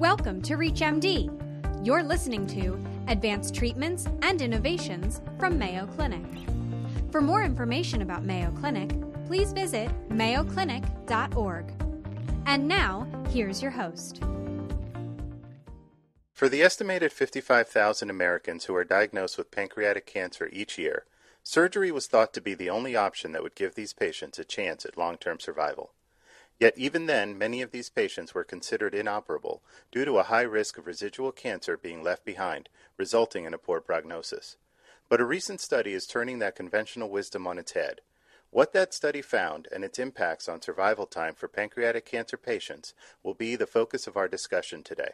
Welcome to ReachMD. You're listening to Advanced Treatments and Innovations from Mayo Clinic. For more information about Mayo Clinic, please visit mayoclinic.org. And now, here's your host. For the estimated 55,000 Americans who are diagnosed with pancreatic cancer each year, surgery was thought to be the only option that would give these patients a chance at long term survival. Yet even then, many of these patients were considered inoperable due to a high risk of residual cancer being left behind, resulting in a poor prognosis. But a recent study is turning that conventional wisdom on its head. What that study found and its impacts on survival time for pancreatic cancer patients will be the focus of our discussion today.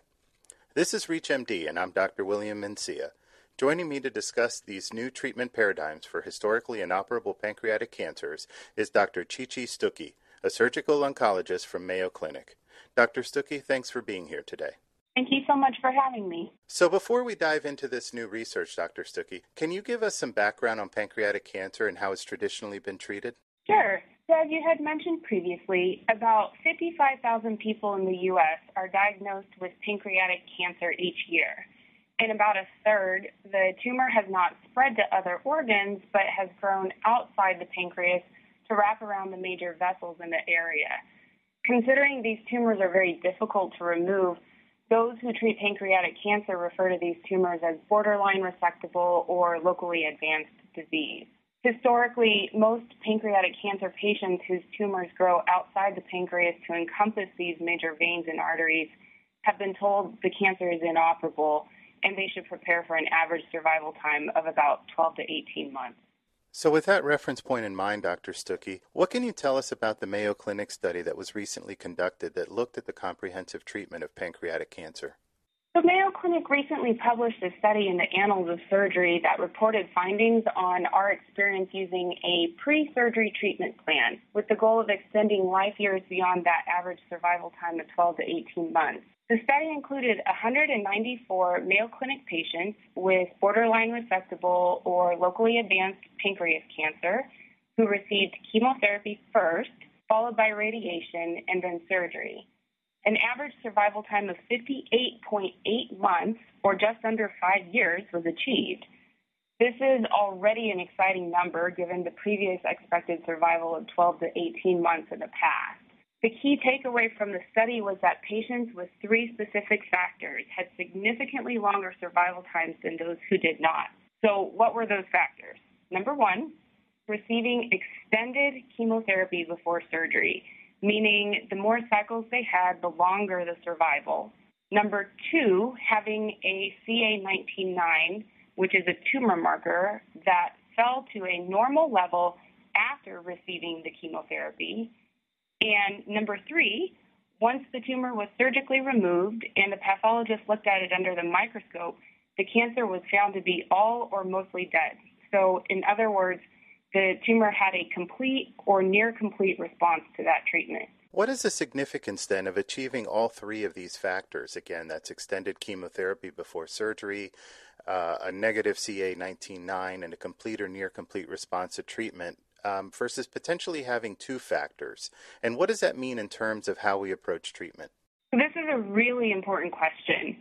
This is ReachMD, and I'm Dr. William Mencia. Joining me to discuss these new treatment paradigms for historically inoperable pancreatic cancers is Dr. Chee-Chee Stucky, a surgical oncologist from Mayo Clinic. Dr. Stucky, thanks for being here today. Thank you so much for having me. So, before we dive into this new research, Dr. Stucky, can you give us some background on pancreatic cancer and how it's traditionally been treated? Sure. So, as you had mentioned previously, about 55,000 people in the U.S. are diagnosed with pancreatic cancer each year. In about a third, the tumor has not spread to other organs but has grown outside the pancreas to wrap around the major vessels in the area. Considering these tumors are very difficult to remove, those who treat pancreatic cancer refer to these tumors as borderline resectable or locally advanced disease. Historically, most pancreatic cancer patients whose tumors grow outside the pancreas to encompass these major veins and arteries have been told the cancer is inoperable and they should prepare for an average survival time of about 12 to 18 months. So, with that reference point in mind, Dr. Stucky, what can you tell us about the Mayo Clinic study that was recently conducted that looked at the comprehensive treatment of pancreatic cancer? The Mayo Clinic recently published a study in the Annals of Surgery that reported findings on our experience using a pre surgery treatment plan with the goal of extending life years beyond that average survival time of 12 to 18 months. The study included 194 Mayo Clinic patients with borderline resectable or locally advanced pancreas cancer who received chemotherapy first, followed by radiation, and then surgery. An average survival time of 58.8 months, or just under five years, was achieved. This is already an exciting number given the previous expected survival of 12 to 18 months in the past. The key takeaway from the study was that patients with three specific factors had significantly longer survival times than those who did not. So, what were those factors? Number one, receiving extended chemotherapy before surgery, meaning the more cycles they had, the longer the survival. Number two, having a CA19-9, which is a tumor marker that fell to a normal level after receiving the chemotherapy. And number three, once the tumor was surgically removed and the pathologist looked at it under the microscope, the cancer was found to be all or mostly dead. So, in other words, the tumor had a complete or near complete response to that treatment. What is the significance then of achieving all three of these factors? Again, that's extended chemotherapy before surgery, uh, a negative CA19-9, and a complete or near complete response to treatment um, versus potentially having two factors? And what does that mean in terms of how we approach treatment? This is a really important question.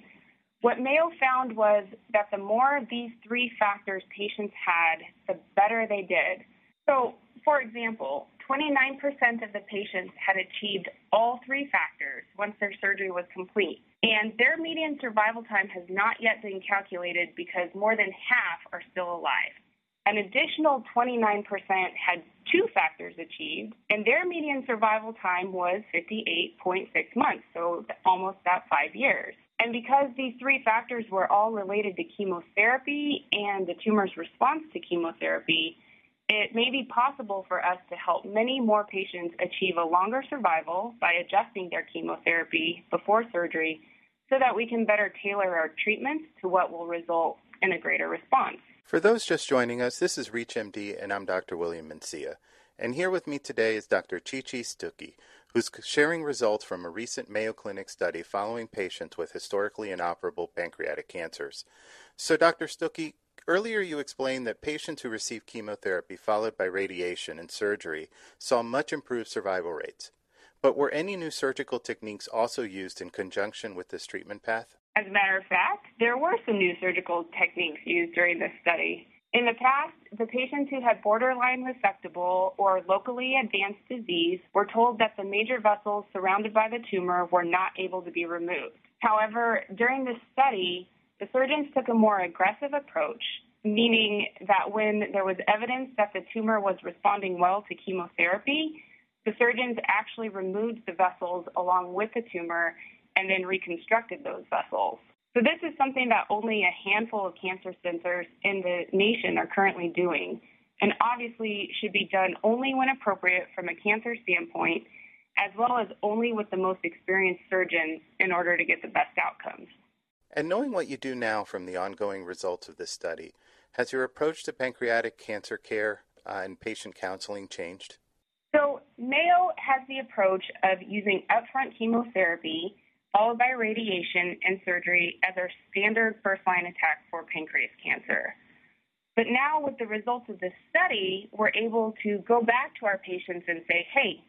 What Mayo found was that the more of these three factors patients had, the better they did. So, for example, 29% of the patients had achieved all three factors once their surgery was complete. And their median survival time has not yet been calculated because more than half are still alive. An additional 29% had two factors achieved, and their median survival time was 58.6 months, so almost that five years. And because these three factors were all related to chemotherapy and the tumor's response to chemotherapy, it may be possible for us to help many more patients achieve a longer survival by adjusting their chemotherapy before surgery so that we can better tailor our treatments to what will result in a greater response. For those just joining us, this is ReachMD, and I'm Dr. William Mencia. And here with me today is Dr. Chee-Chee Stucky, who's sharing results from a recent Mayo Clinic study following patients with historically inoperable pancreatic cancers. So, Dr. Stucky, earlier you explained that patients who received chemotherapy followed by radiation and surgery saw much improved survival rates. But were any new surgical techniques also used in conjunction with this treatment path? As a matter of fact, there were some new surgical techniques used during this study. In the past, the patients who had borderline resectable or locally advanced disease were told that the major vessels surrounded by the tumor were not able to be removed. However, during this study, the surgeons took a more aggressive approach, meaning that when there was evidence that the tumor was responding well to chemotherapy, the surgeons actually removed the vessels along with the tumor and then reconstructed those vessels. So, this is something that only a handful of cancer centers in the nation are currently doing, and obviously should be done only when appropriate from a cancer standpoint, as well as only with the most experienced surgeons in order to get the best outcomes. And knowing what you do now from the ongoing results of this study, has your approach to pancreatic cancer care uh, and patient counseling changed? So, Mayo has the approach of using upfront chemotherapy followed by radiation and surgery as our standard first line attack for pancreas cancer. But now, with the results of this study, we're able to go back to our patients and say, hey,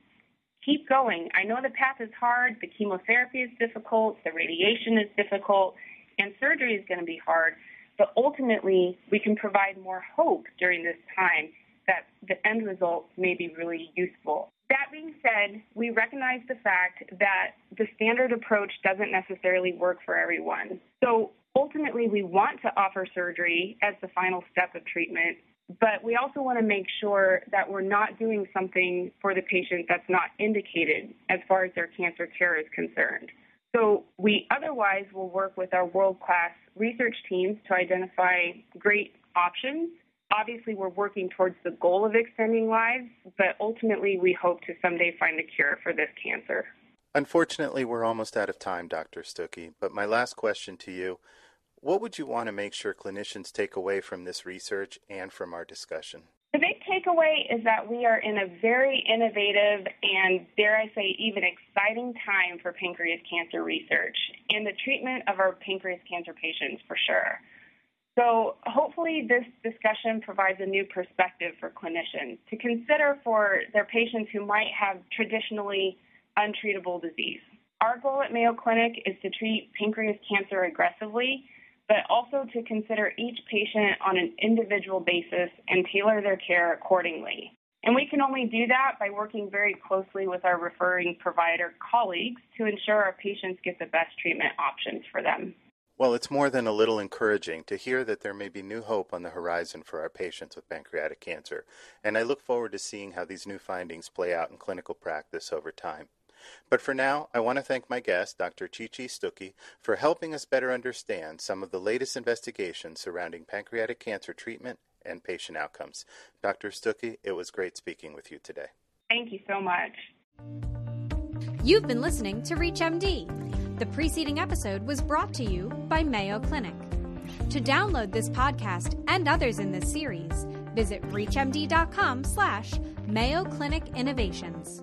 keep going. I know the path is hard, the chemotherapy is difficult, the radiation is difficult, and surgery is going to be hard. But ultimately, we can provide more hope during this time that the end result may be really useful. That being said, we recognize the fact that the standard approach doesn't necessarily work for everyone. So ultimately, we want to offer surgery as the final step of treatment, but we also want to make sure that we're not doing something for the patient that's not indicated as far as their cancer care is concerned. So we otherwise will work with our world class research teams to identify great options obviously we're working towards the goal of extending lives, but ultimately we hope to someday find a cure for this cancer. Unfortunately, we're almost out of time, Dr. Stucky, but my last question to you what would you want to make sure clinicians take away from this research and from our discussion? The big takeaway is that we are in a very innovative and, dare I say, even exciting time for pancreas cancer research and the treatment of our pancreas cancer patients for sure. So hopefully this discussion provides a new perspective for clinicians to consider for their patients who might have traditionally untreatable disease. Our goal at Mayo Clinic is to treat pancreas cancer aggressively, but also to consider each patient on an individual basis and tailor their care accordingly. And we can only do that by working very closely with our referring provider colleagues to ensure our patients get the best treatment options for them. Well, it's more than a little encouraging to hear that there may be new hope on the horizon for our patients with pancreatic cancer, and I look forward to seeing how these new findings play out in clinical practice over time. But for now, I want to thank my guest, Dr. Chee-Chee Stucky, for helping us better understand some of the latest investigations surrounding pancreatic cancer treatment and patient outcomes. Dr. Stucky, it was great speaking with you today. Thank you so much. You've been listening to ReachMD. The preceding episode was brought to you by Mayo Clinic. To download this podcast and others in this series, visit reachmd.com slash Mayo Clinic Innovations.